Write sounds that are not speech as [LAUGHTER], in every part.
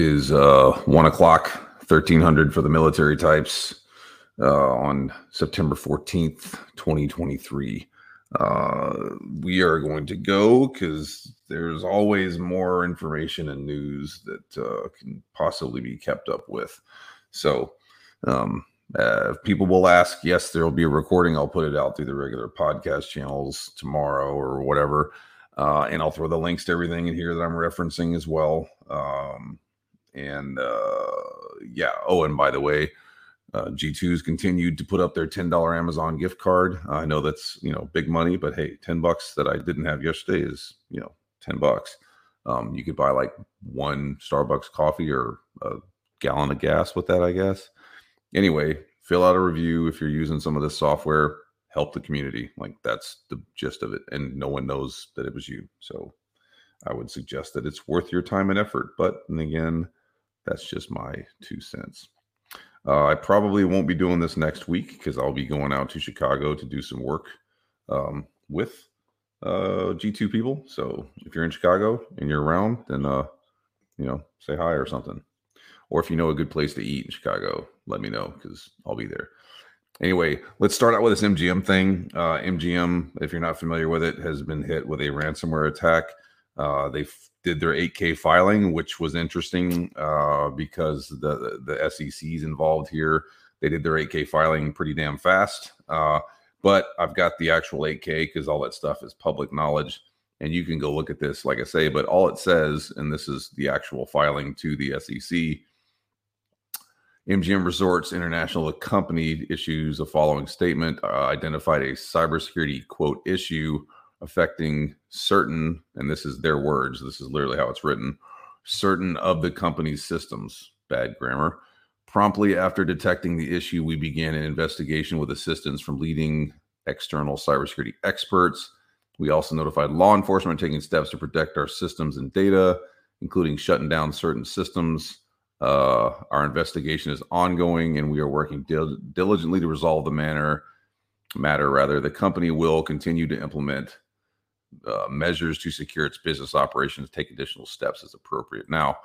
It is uh, one o'clock, thirteen hundred for the military types uh, on September fourteenth, twenty twenty three. Uh, we are going to go because there's always more information and news that uh, can possibly be kept up with. So, um, uh, people will ask, yes, there will be a recording. I'll put it out through the regular podcast channels tomorrow or whatever. Uh, and I'll throw the links to everything in here that I'm referencing as well. Um, and uh, yeah. Oh, and by the way, uh, G2's continued to put up their $10 Amazon gift card. I know that's, you know, big money, but hey, 10 bucks that I didn't have yesterday is, you know, 10 bucks. Um, you could buy like one Starbucks coffee or a gallon of gas with that, I guess. Anyway, fill out a review if you're using some of this software, help the community. Like that's the gist of it. And no one knows that it was you. So I would suggest that it's worth your time and effort. But and again, that's just my two cents. Uh, I probably won't be doing this next week because I'll be going out to Chicago to do some work um, with uh, G2 people. So if you're in Chicago and you're around, then uh, you know, say hi or something. Or if you know a good place to eat in Chicago, let me know because I'll be there. Anyway, let's start out with this MGM thing. Uh, MGM, if you're not familiar with it, has been hit with a ransomware attack. Uh, they f- did their 8K filing, which was interesting uh, because the the SEC is involved here. They did their 8K filing pretty damn fast. Uh, but I've got the actual 8K because all that stuff is public knowledge, and you can go look at this, like I say. But all it says, and this is the actual filing to the SEC MGM Resorts International Company issues a following statement uh, identified a cybersecurity quote issue affecting certain, and this is their words, this is literally how it's written, certain of the company's systems. Bad grammar. Promptly after detecting the issue, we began an investigation with assistance from leading external cybersecurity experts. We also notified law enforcement taking steps to protect our systems and data, including shutting down certain systems uh, our investigation is ongoing, and we are working dil- diligently to resolve the manner matter. Rather, the company will continue to implement uh, measures to secure its business operations, take additional steps as appropriate. Now,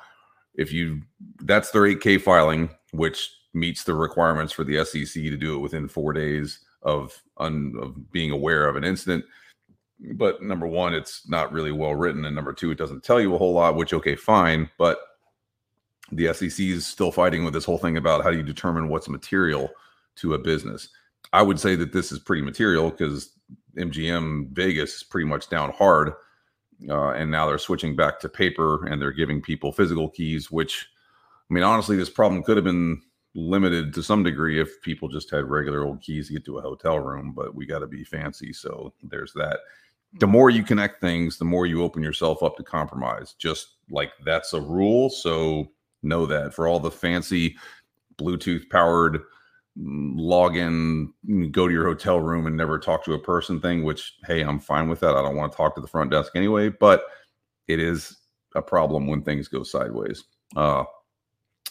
if you that's their 8K filing, which meets the requirements for the SEC to do it within four days of, un, of being aware of an incident. But number one, it's not really well written, and number two, it doesn't tell you a whole lot. Which okay, fine, but the SEC is still fighting with this whole thing about how do you determine what's material to a business. I would say that this is pretty material because MGM Vegas is pretty much down hard. Uh, and now they're switching back to paper and they're giving people physical keys, which, I mean, honestly, this problem could have been limited to some degree if people just had regular old keys to get to a hotel room, but we got to be fancy. So there's that. The more you connect things, the more you open yourself up to compromise. Just like that's a rule. So know that for all the fancy Bluetooth powered login, mm, go to your hotel room and never talk to a person thing, which, hey, I'm fine with that. I don't want to talk to the front desk anyway, but it is a problem when things go sideways. Uh,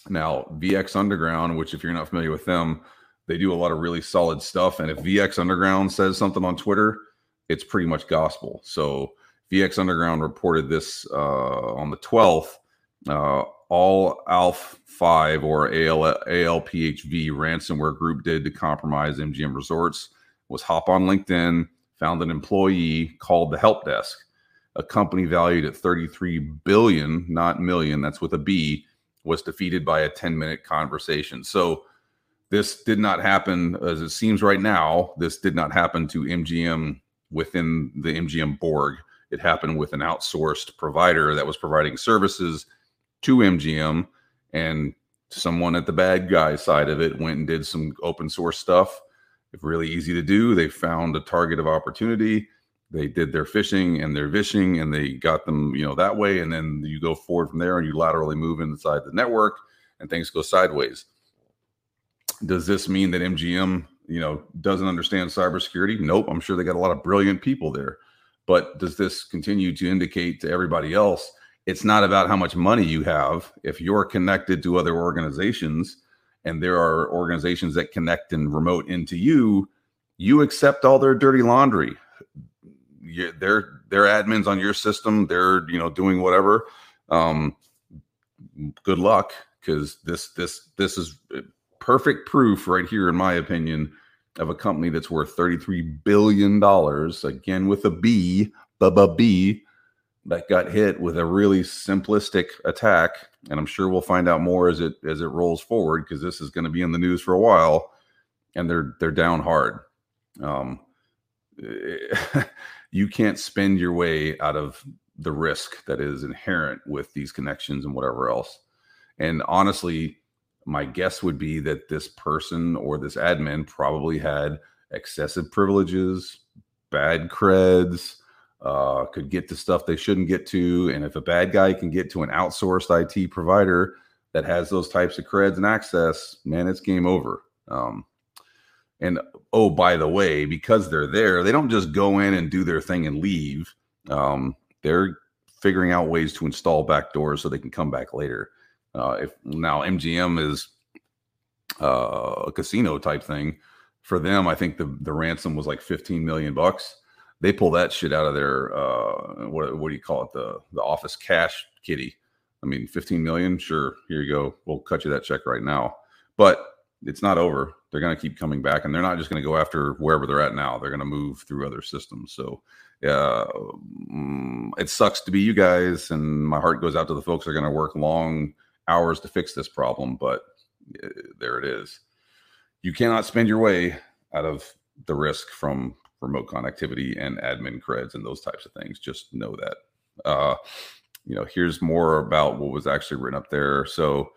now, VX Underground, which if you're not familiar with them, they do a lot of really solid stuff. And if VX Underground says something on Twitter, it's pretty much gospel. So VX Underground reported this uh, on the 12th. Uh, all ALF 5 or AL, ALPHV ransomware group did to compromise MGM Resorts was hop on LinkedIn, found an employee called the help desk, a company valued at 33 billion, not million, that's with a B, was defeated by a 10 minute conversation. So this did not happen as it seems right now. This did not happen to MGM within the MGM Borg. It happened with an outsourced provider that was providing services to MGM and someone at the bad guy side of it went and did some open source stuff. It's really easy to do. They found a target of opportunity. They did their phishing and their vishing and they got them, you know, that way. And then you go forward from there and you laterally move inside the network and things go sideways. Does this mean that MGM, you know, doesn't understand cybersecurity? Nope. I'm sure they got a lot of brilliant people there. But does this continue to indicate to everybody else it's not about how much money you have. If you're connected to other organizations and there are organizations that connect and remote into you, you accept all their dirty laundry. You, they're they're admins on your system. They're you know doing whatever. Um, good luck because this this this is uh, perfect proof right here, in my opinion, of a company that's worth thirty three billion dollars. Again, with a B, b b that got hit with a really simplistic attack, and I'm sure we'll find out more as it as it rolls forward because this is going to be in the news for a while, and they're they're down hard. Um, [LAUGHS] you can't spend your way out of the risk that is inherent with these connections and whatever else. And honestly, my guess would be that this person or this admin probably had excessive privileges, bad creds, uh, could get to stuff they shouldn't get to. And if a bad guy can get to an outsourced IT provider that has those types of creds and access, man, it's game over. Um, and oh, by the way, because they're there, they don't just go in and do their thing and leave. Um, they're figuring out ways to install back doors so they can come back later. Uh, if now MGM is uh, a casino type thing, for them, I think the the ransom was like 15 million bucks. They pull that shit out of their uh, what what do you call it the the office cash kitty. I mean, 15 million, sure. Here you go. We'll cut you that check right now. But it's not over. They're going to keep coming back, and they're not just going to go after wherever they're at now. They're going to move through other systems. So, uh, it sucks to be you guys, and my heart goes out to the folks that are going to work long hours to fix this problem. But uh, there it is. You cannot spend your way out of the risk from remote connectivity and admin creds and those types of things. Just know that. Uh, you know, here's more about what was actually written up there. So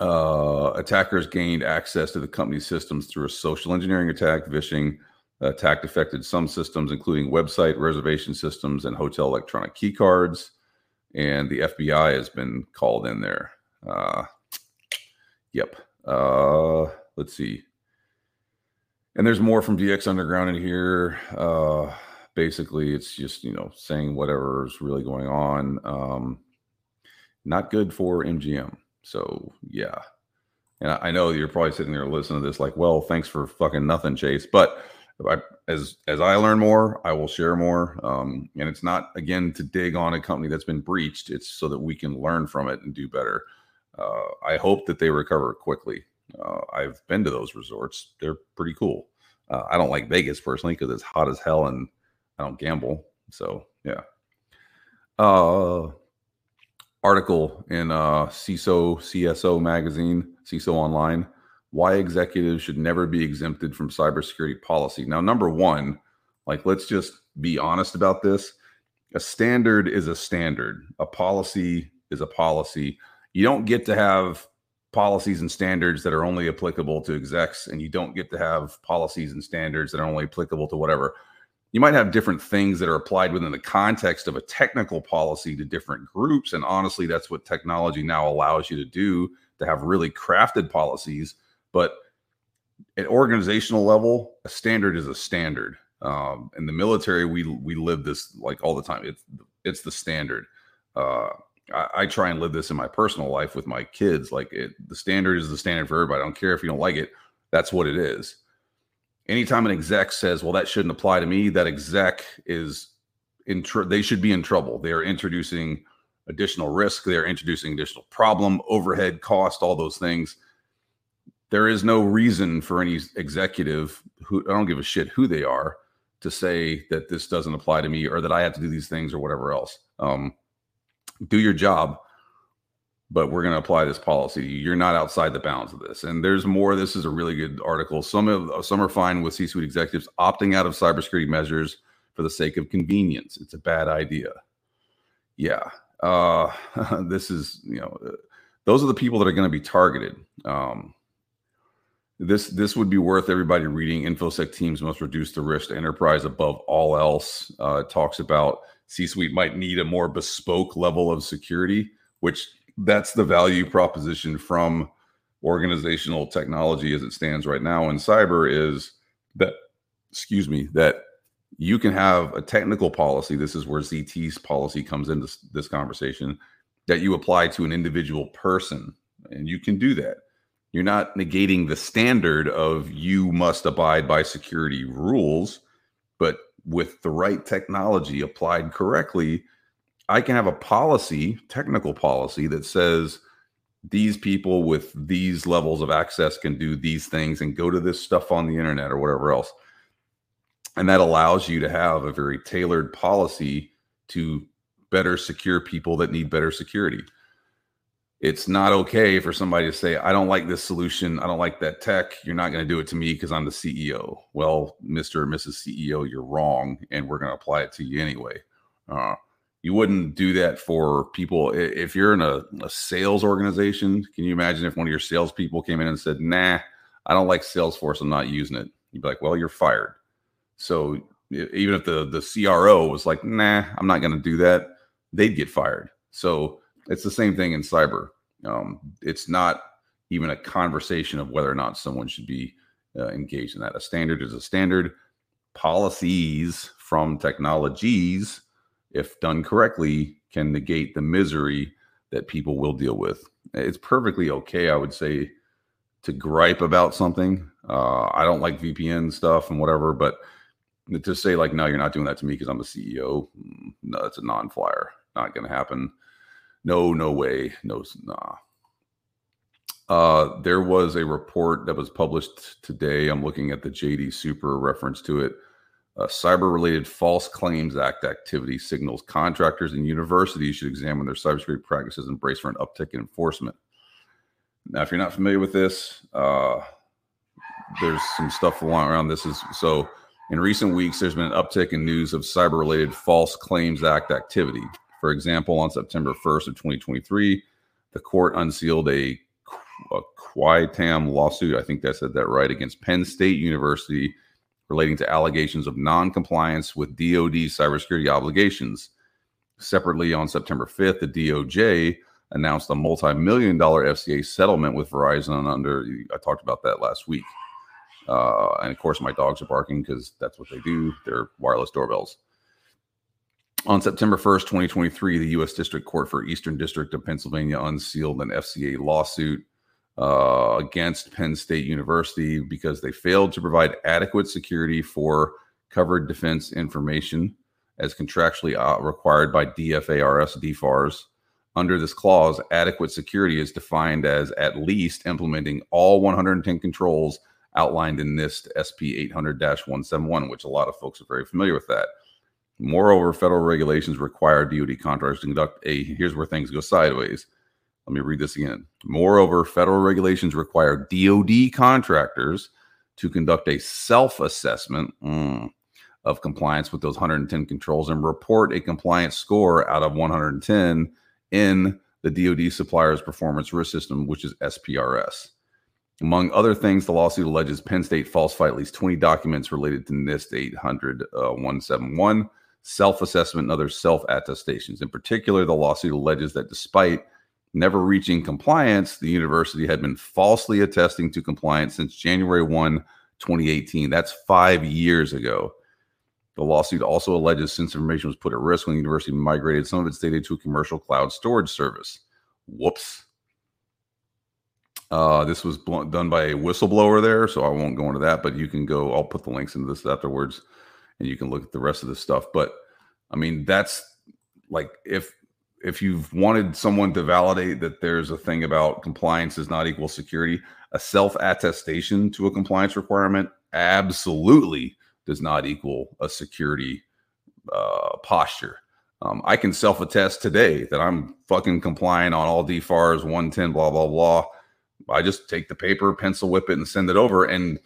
uh, attackers gained access to the company's systems through a social engineering attack. Vishing attack affected some systems, including website reservation systems and hotel electronic key cards. And the FBI has been called in there. Uh, yep. Uh, let's see. And there's more from VX Underground in here. Uh, basically, it's just you know saying whatever's really going on. Um, not good for MGM. So yeah, and I, I, know you're probably sitting there listening to this like, well, thanks for fucking nothing, Chase. But I, as as I learn more, I will share more. Um, and it's not again to dig on a company that's been breached. It's so that we can learn from it and do better. Uh, I hope that they recover quickly. Uh, I've been to those resorts; they're pretty cool. Uh, I don't like Vegas personally because it's hot as hell and I don't gamble. So yeah. Uh, article in uh, CISO CSO magazine, CISO Online, why executives should never be exempted from cybersecurity policy. Now, number one, like let's just be honest about this. A standard is a standard. A policy is a policy. You don't get to have policies and standards that are only applicable to execs, and you don't get to have policies and standards that are only applicable to whatever you might have different things that are applied within the context of a technical policy to different groups. And honestly, that's what technology now allows you to do to have really crafted policies. But at organizational level, a standard is a standard. Um, in the military, we we live this like all the time. It's it's the standard. Uh, I, I, try and live this in my personal life with my kids. Like it, the standard is the standard for everybody. I don't care if you don't like it. That's what it is anytime an exec says, "Well, that shouldn't apply to me," that exec is in tr- they should be in trouble. They are introducing additional risk. They are introducing additional problem, overhead, cost, all those things. There is no reason for any executive who I don't give a shit who they are to say that this doesn't apply to me or that I have to do these things or whatever else. Um, do your job but we're going to apply this policy. You're not outside the bounds of this. And there's more. This is a really good article. Some of some are fine with C-suite executives opting out of cybersecurity measures for the sake of convenience. It's a bad idea. Yeah, uh, [LAUGHS] this is you know, those are the people that are going to be targeted. Um, this this would be worth everybody reading. InfoSec teams must reduce the risk to enterprise above all else. Uh, talks about C-suite might need a more bespoke level of security, which that's the value proposition from organizational technology as it stands right now in cyber is that excuse me that you can have a technical policy this is where zt's policy comes into this conversation that you apply to an individual person and you can do that. You're not negating the standard of you must abide by security rules but with the right technology applied correctly I can have a policy, technical policy that says these people with these levels of access can do these things and go to this stuff on the internet or whatever else. And that allows you to have a very tailored policy to better secure people that need better security. It's not okay for somebody to say, I don't like this solution. I don't like that tech. You're not going to do it to me because I'm the CEO. Well, Mr. or Mrs. CEO, you're wrong. And we're going to apply it to you anyway. Uh, you wouldn't do that for people if you're in a, a, sales organization. Can you imagine if one of your salespeople came in and said, "Nah, I don't like Salesforce. I'm not using it." You'd be like, "Well, you're fired." So even if the the CRO was like, "Nah, I'm not going to do that," they'd get fired. So it's the same thing in cyber. Um, it's not even a conversation of whether or not someone should be uh, engaged in that. A standard is a standard. Policies from technologies if done correctly, can negate the misery that people will deal with. It's perfectly okay, I would say, to gripe about something. Uh, I don't like VPN stuff and whatever, but to say like, no, you're not doing that to me because I'm a CEO, mm, no, that's a non-flyer. Not going to happen. No, no way. No, nah. Uh, there was a report that was published today. I'm looking at the JD Supra reference to it cyber related false claims act activity signals contractors and universities should examine their cybersecurity practices and brace for an uptick in enforcement. Now, if you're not familiar with this, uh, there's some stuff around this. Is so in recent weeks, there's been an uptick in news of cyber related false claims act activity. For example, on September 1st of 2023, the court unsealed a, a qui tam lawsuit. I think I said that right against Penn State University relating to allegations of non-compliance with DoD cybersecurity obligations. Separately, on September 5th, the DOJ announced a multi-million dollar FCA settlement with Verizon. Under I talked about that last week, uh, and of course, my dogs are barking because that's what they do. They're wireless doorbells. On September 1st, 2023, the U.S. District Court for Eastern District of Pennsylvania unsealed an FCA lawsuit uh, against Penn State University because they failed to provide adequate security for covered defense information as contractually uh, required by DFARS DFARS. Under this clause, adequate security is defined as at least implementing all 110 controls outlined in NIST SP 800 171, which a lot of folks are very familiar with that. Moreover, federal regulations require DoD contractors to conduct a here's where things go sideways let me read this again. Moreover, federal regulations require DoD contractors to conduct a self assessment mm, of compliance with those 110 controls and report a compliance score out of 110 in the DoD supplier's performance risk system, which is SPRS. Among other things, the lawsuit alleges Penn State falsified at least 20 documents related to NIST 800 uh, 171, self assessment, and other self attestations. In particular, the lawsuit alleges that despite never reaching compliance, the university had been falsely attesting to compliance since January 1, 2018. That's five years ago. The lawsuit also alleges since information was put at risk when the university migrated some of its data to a commercial cloud storage service. Whoops. Uh, this was bl- done by a whistleblower there, so I won't go into that, but you can go, I'll put the links into this afterwards and you can look at the rest of this stuff. But I mean, that's like if if you've wanted someone to validate that there's a thing about compliance is not equal security, a self attestation to a compliance requirement absolutely does not equal a security uh, posture. Um, I can self attest today that I'm fucking compliant on all DFARS 110, blah, blah, blah. I just take the paper, pencil whip it, and send it over. And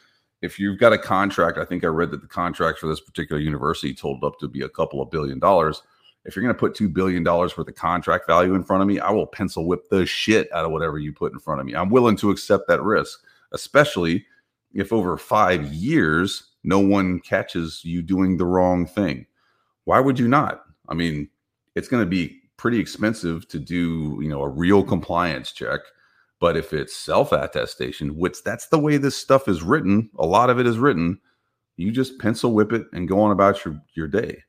if you've got a contract, I think I read that the contract for this particular university totaled up to be a couple of billion dollars if you're going to put $2 billion worth of contract value in front of me, I will pencil whip the shit out of whatever you put in front of me. I'm willing to accept that risk, especially if over five years, no one catches you doing the wrong thing. Why would you not? I mean, it's going to be pretty expensive to do, you know, a real compliance check. But if it's self attestation, which that's the way this stuff is written, a lot of it is written, you just pencil whip it and go on about your, your day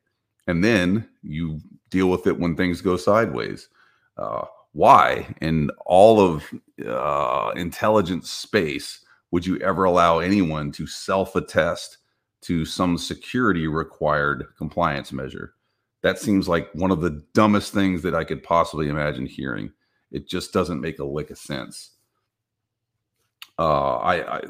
and then you deal with it when things go sideways. Uh, why, in all of uh, intelligence space, would you ever allow anyone to self attest to some security required compliance measure? That seems like one of the dumbest things that I could possibly imagine hearing. It just doesn't make a lick of sense. Uh, I, I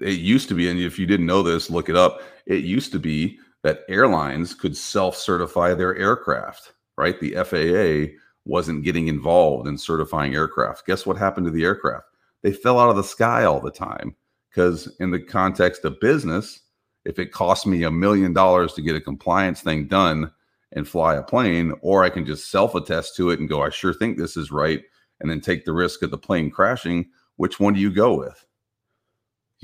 it used to be, and if you didn't know this, look it up. It used to be that airlines could self-certify their aircraft. Right, the FAA wasn't getting involved in certifying aircraft. Guess what happened to the aircraft? They fell out of the sky all the time because, in the context of business, if it costs me a million dollars to get a compliance thing done and fly a plane, or I can just self attest to it and go, I sure think this is right, and then take the risk of the plane crashing, which one do you go with?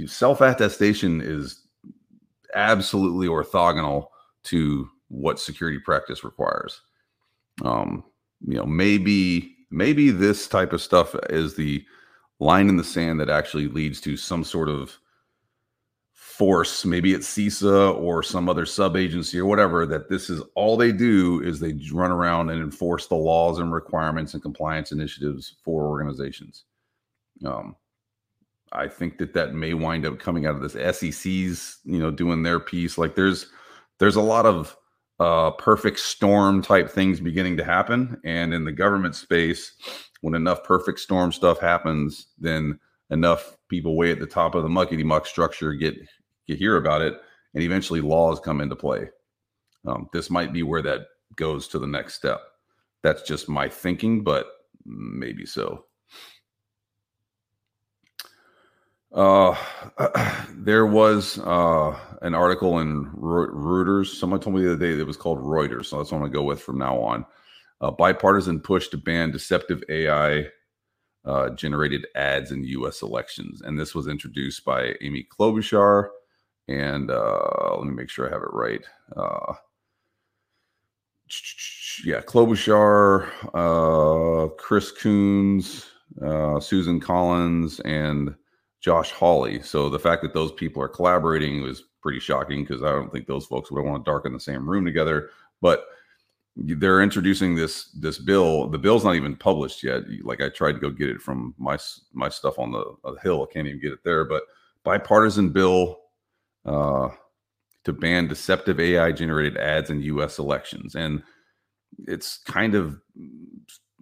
Self attestation is absolutely orthogonal to what security practice requires. Um, you know, maybe maybe this type of stuff is the line in the sand that actually leads to some sort of force, maybe it's CISA or some other sub agency or whatever, that this is all they do is they run around and enforce the laws and requirements and compliance initiatives for organizations. Um, I think that that may wind up coming out of this SEC's, you know, doing their piece. Like there's there's a lot of uh, perfect storm type things beginning to happen, and in the government space, when enough perfect storm stuff happens, then enough people way at the top of the muckety muck structure get you hear about it, and eventually laws come into play. Um, this might be where that goes to the next step. That's just my thinking, but maybe so. Uh, [CLEARS THROAT] there was uh, an article in Reuters. Someone told me the other day it was called Reuters, so that's what I'm gonna go with from now on. A bipartisan push to ban deceptive AI uh, generated ads in U.S. elections, and this was introduced by Amy Klobuchar, and uh, let me make sure I have it right. Uh, yeah, Klobuchar, uh, Chris Coons, uh, Susan Collins, and Josh Hawley. So the fact that those people are collaborating was pretty shocking because I don't think those folks would want to darken the same room together. But they're introducing this this bill. The bill's not even published yet. Like I tried to go get it from my my stuff on the, on the hill. I can't even get it there. But bipartisan bill uh, to ban deceptive AI generated ads in US elections. And it's kind of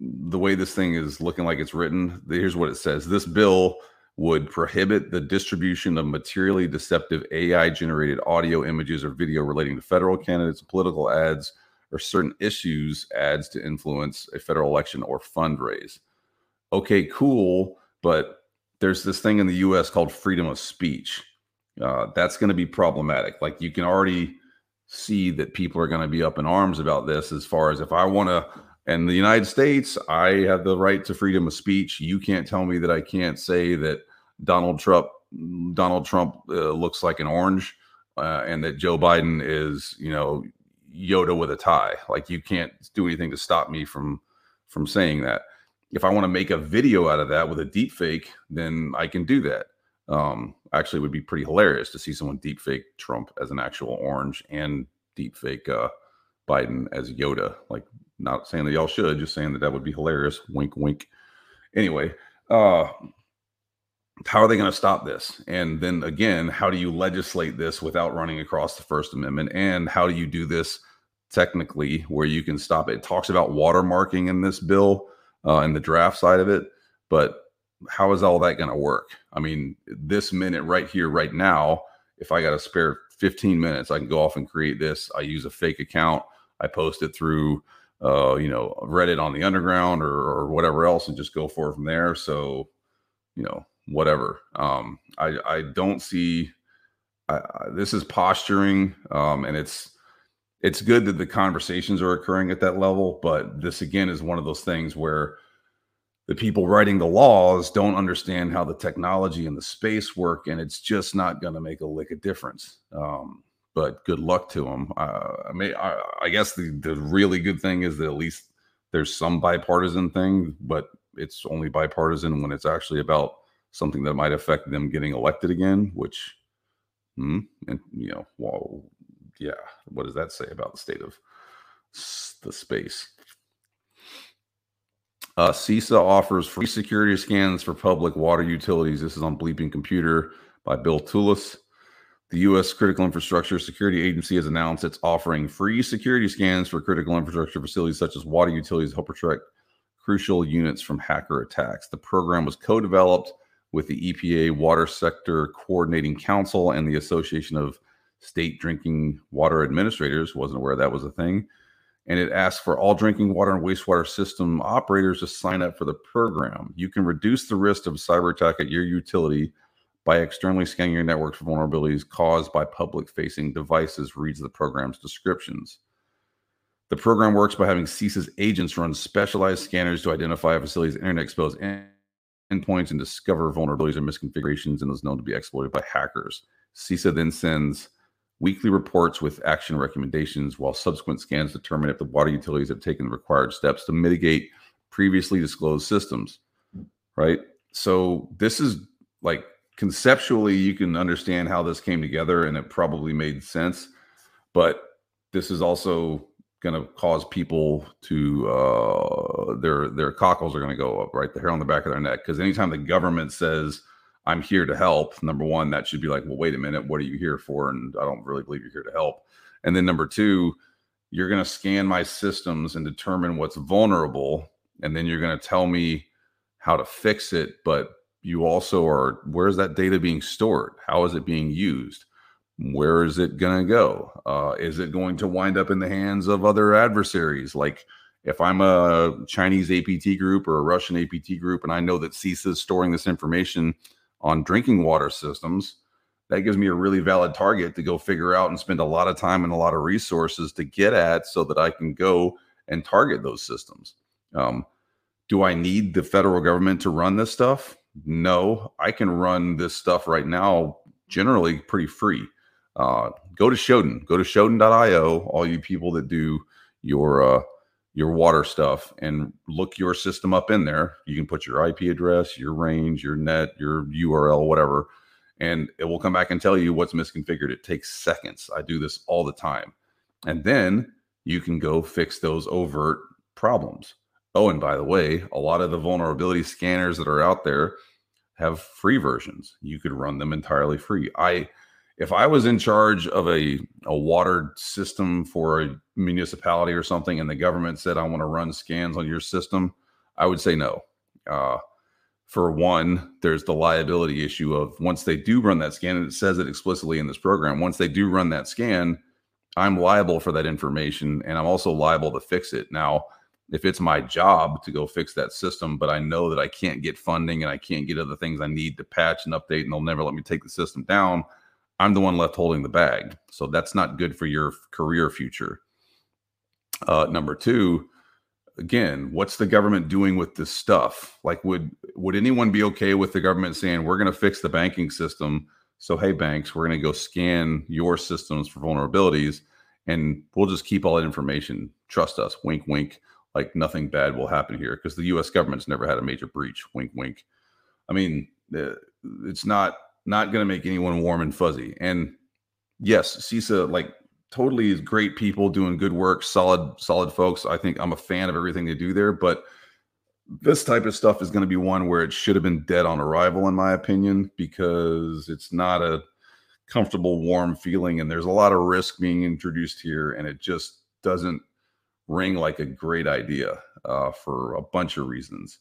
the way this thing is looking like it's written. Here's what it says This bill would prohibit the distribution of materially deceptive AI generated audio, images, or video relating to federal candidates, political ads, or certain issues ads to influence a federal election or fundraise. Okay, cool. But there's this thing in the US called freedom of speech uh, that's going to be problematic. Like you can already see that people are going to be up in arms about this as far as if I want to in the United States, I have the right to freedom of speech. You can't tell me that I can't say that Donald Trump Donald Trump uh, looks like an orange uh, and that Joe Biden is, you know, Yoda with a tie. Like you can't do anything to stop me from from saying that. If I want to make a video out of that with a deep fake, then I can do that. Um, actually, it would be pretty hilarious to see someone deep fake Trump as an actual orange and deep fake uh, Biden as Yoda. Like, not saying that y'all should, just saying that that would be hilarious. Wink, wink. Anyway, uh, how are they going to stop this? And then again, how do you legislate this without running across the First Amendment? And how do you do this technically where you can stop it? It talks about watermarking in this bill uh, in the draft side of it, but how is all that going to work? I mean, this minute right here, right now, if I got a spare 15 minutes, I can go off and create this. I use a fake account. I post it through, uh, you know, Reddit on the underground or, or whatever else and just go for it from there. So, you know, whatever. Um, I, I don't see, I, I, this is posturing um, and it's, it's good that the conversations are occurring at that level, but this again is one of those things where the people writing the laws don't understand how the technology and the space work, and it's just not going to make a lick of difference. Um, but good luck to them. Uh, I mean, I, I, guess the, the really good thing is that at least there's some bipartisan thing, but it's only bipartisan when it's actually about something that might affect them getting elected again. Which, hmm, and you know, well, yeah, what does that say about the state of the space? Uh, CISA offers free security scans for public water utilities. This is on Bleeping Computer by Bill Toulas. The U.S. Critical Infrastructure Security Agency has announced it's offering free security scans for critical infrastructure facilities such as water utilities to help protect crucial units from hacker attacks. The program was co developed with the EPA Water Sector Coordinating Council and the Association of State Drinking Water Administrators. Wasn't aware that was a thing. And it asks for all drinking water and wastewater system operators to sign up for the program. You can reduce the risk of cyber attack at your utility by externally scanning your network for vulnerabilities caused by public facing devices, reads the program's descriptions. The program works by having CISA's agents run specialized scanners to identify a facility's internet exposed endpoints and discover vulnerabilities or misconfigurations in those known to be exploited by hackers. CISA then sends weekly reports with action recommendations, while subsequent scans determine if the water utilities have taken the required steps to mitigate previously disclosed systems. Right. So this is like conceptually you can understand how this came together and it probably made sense but this is also going to cause people to uh, their their cockles are going to go up right the hair on the back of their neck because anytime the government says i'm here to help number one that should be like well wait a minute what are you here for and i don't really believe you're here to help and then number two you're going to scan my systems and determine what's vulnerable and then you're going to tell me how to fix it but you also are where's that data being stored? How is it being used? Where is it going to go? Uh, is it going to wind up in the hands of other adversaries? Like if I'm a Chinese APT group or a Russian APT group, and I know that CISA is storing this information on drinking water systems, that gives me a really valid target to go figure out and spend a lot of time and a lot of resources to get at so that I can go and target those systems. Um, do I need the federal government to run this stuff? no, I can run this stuff right now generally pretty free. Uh, go to Shodan, go to Shodan.io, all you people that do your uh, your water stuff, and look your system up in there. You can put your IP address, your range, your net, your URL, whatever, and it will come back and tell you what's misconfigured. It takes seconds. I do this all the time, and then you can go fix those overt problems. Oh, and by the way, a lot of the vulnerability scanners that are out there have free versions. You could run them entirely free. I if I was in charge of a, a water system for a municipality or something and the government said I want to run scans on your system, I would say no. Uh, for one, there's the liability issue of once they do run that scan, and it says it explicitly in this program, once they do run that scan, I'm liable for that information and I'm also liable to fix it. Now, if it's my job to go fix that system, but I know that I can't get funding and I can't get other things I need to patch and update, and they'll never let me take the system down, I'm the one left holding the bag. So that's not good for your career future. Uh, number two, again, what's the government doing with this stuff? Like, would would anyone be okay with the government saying we're going to fix the banking system? So hey, banks, we're going to go scan your systems for vulnerabilities, and we'll just keep all that information. Trust us. Wink, wink like nothing bad will happen here because the U.S. government's never had a major breach. Wink, wink. I mean, it's not not going to make anyone warm and fuzzy. And yes, CISA like totally is great people doing good work, solid solid folks. I think I'm a fan of everything they do there, but this type of stuff is going to be one where it should have been dead on arrival, in my opinion, because it's not a comfortable, warm feeling, and there's a lot of risk being introduced here, and it just doesn't ring like a great idea uh, for a bunch of reasons.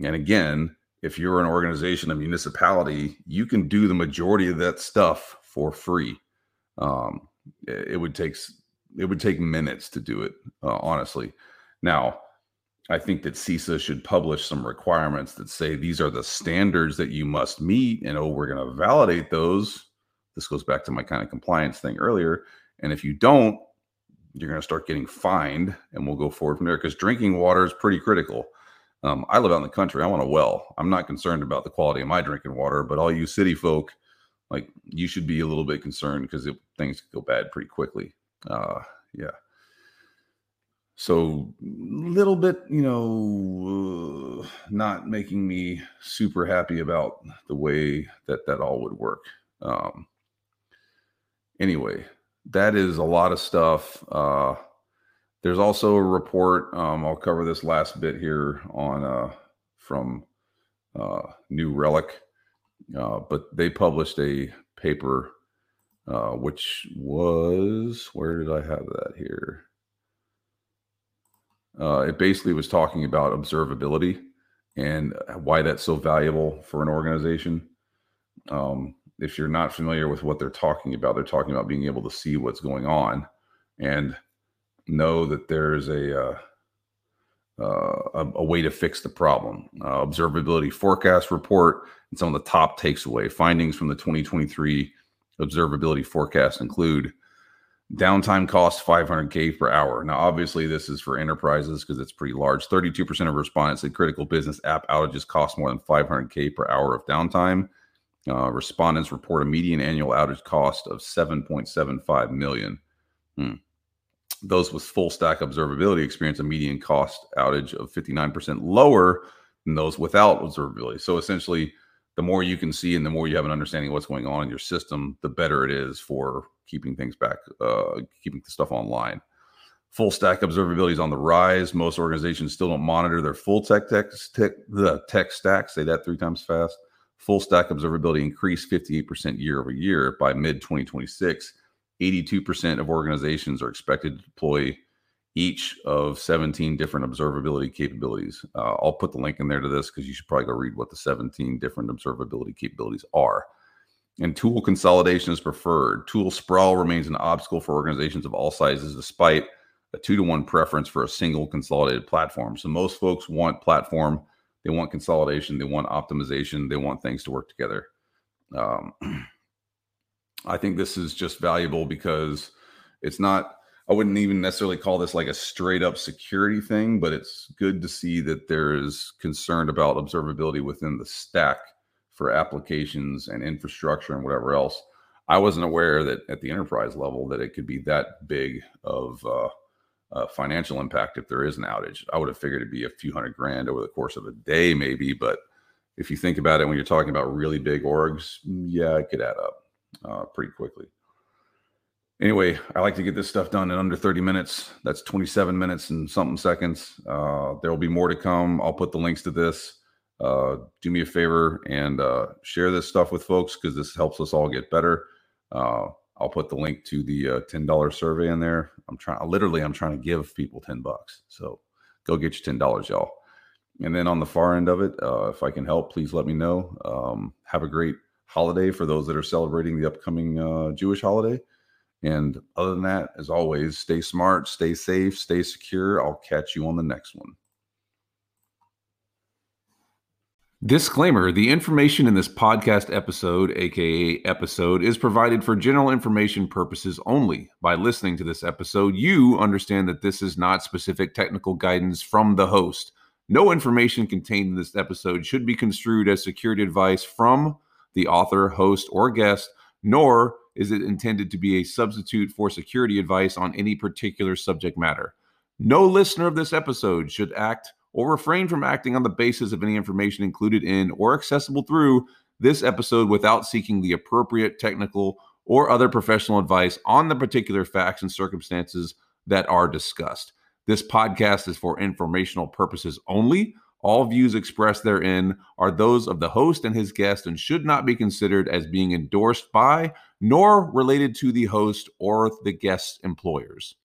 And again, if you're an organization, a municipality, you can do the majority of that stuff for free. Um, it would take it would take minutes to do it, uh, honestly. Now, I think that CISA should publish some requirements that say these are the standards that you must meet, and oh, we're going to validate those. This goes back to my kind of compliance thing earlier. And if you don't, you're going to start getting fined, and we'll go forward from there because drinking water is pretty critical. Um, I live out in the country. I want a well. I'm not concerned about the quality of my drinking water, but all you city folk, like you should be a little bit concerned because things go bad pretty quickly. Uh, yeah. So little bit, you know, uh, not making me super happy about the way that that all would work. Um, anyway, that is a lot of stuff. Uh, there's also a report. Um, I'll cover this last bit here on uh, from uh, New Relic, uh, but they published a paper uh, which was where did I have that here? Uh, it basically was talking about observability and why that's so valuable for an organization. Um, if you're not familiar with what they're talking about, they're talking about being able to see what's going on and know that there's a uh, uh, a, a, way to fix the problem. Uh, observability forecast report and some of the top takes away findings from the 2023 observability forecast include downtime cost 500k per hour. Now, obviously, this is for enterprises because it's pretty large. 32% of respondents said critical business app outages cost more than 500k per hour of downtime. Uh, respondents report a median annual outage cost of 7.75 million. Hmm. Those with full stack observability experience a median cost outage of 59% lower than those without observability. So essentially, the more you can see and the more you have an understanding of what's going on in your system, the better it is for keeping things back, uh, keeping the stuff online. Full stack observability is on the rise. Most organizations still don't monitor their full tech tech, tech the tech stack. Say that three times fast. Full stack observability increased 58% year over year by mid 2026. 82% of organizations are expected to deploy each of 17 different observability capabilities. Uh, I'll put the link in there to this because you should probably go read what the 17 different observability capabilities are. And tool consolidation is preferred. Tool sprawl remains an obstacle for organizations of all sizes, despite a two to one preference for a single consolidated platform. So most folks want platform they want consolidation. They want optimization. They want things to work together. Um, [CLEARS THROAT] I think this is just valuable because it's not, I wouldn't even necessarily call this like a straight up security thing, but it's good to see that there is concern about observability within the stack for applications and infrastructure and whatever else. I wasn't aware that at the enterprise level that it could be that big of uh, uh, financial impact if there is an outage. I would have figured it'd be a few hundred grand over the course of a day, maybe. But if you think about it, when you're talking about really big orgs, yeah, it could add up uh, pretty quickly. Anyway, I like to get this stuff done in under 30 minutes. That's 27 minutes and something seconds. Uh, there will be more to come. I'll put the links to this. Uh, do me a favor and uh, share this stuff with folks because this helps us all get better. Uh, I'll put the link to the uh, ten dollar survey in there. I'm trying, literally, I'm trying to give people ten bucks. So go get your ten dollars, y'all. And then on the far end of it, uh, if I can help, please let me know. Um, have a great holiday for those that are celebrating the upcoming uh, Jewish holiday. And other than that, as always, stay smart, stay safe, stay secure. I'll catch you on the next one. Disclaimer The information in this podcast episode, aka episode, is provided for general information purposes only. By listening to this episode, you understand that this is not specific technical guidance from the host. No information contained in this episode should be construed as security advice from the author, host, or guest, nor is it intended to be a substitute for security advice on any particular subject matter. No listener of this episode should act or refrain from acting on the basis of any information included in or accessible through this episode without seeking the appropriate technical or other professional advice on the particular facts and circumstances that are discussed. This podcast is for informational purposes only. All views expressed therein are those of the host and his guest and should not be considered as being endorsed by nor related to the host or the guest's employers.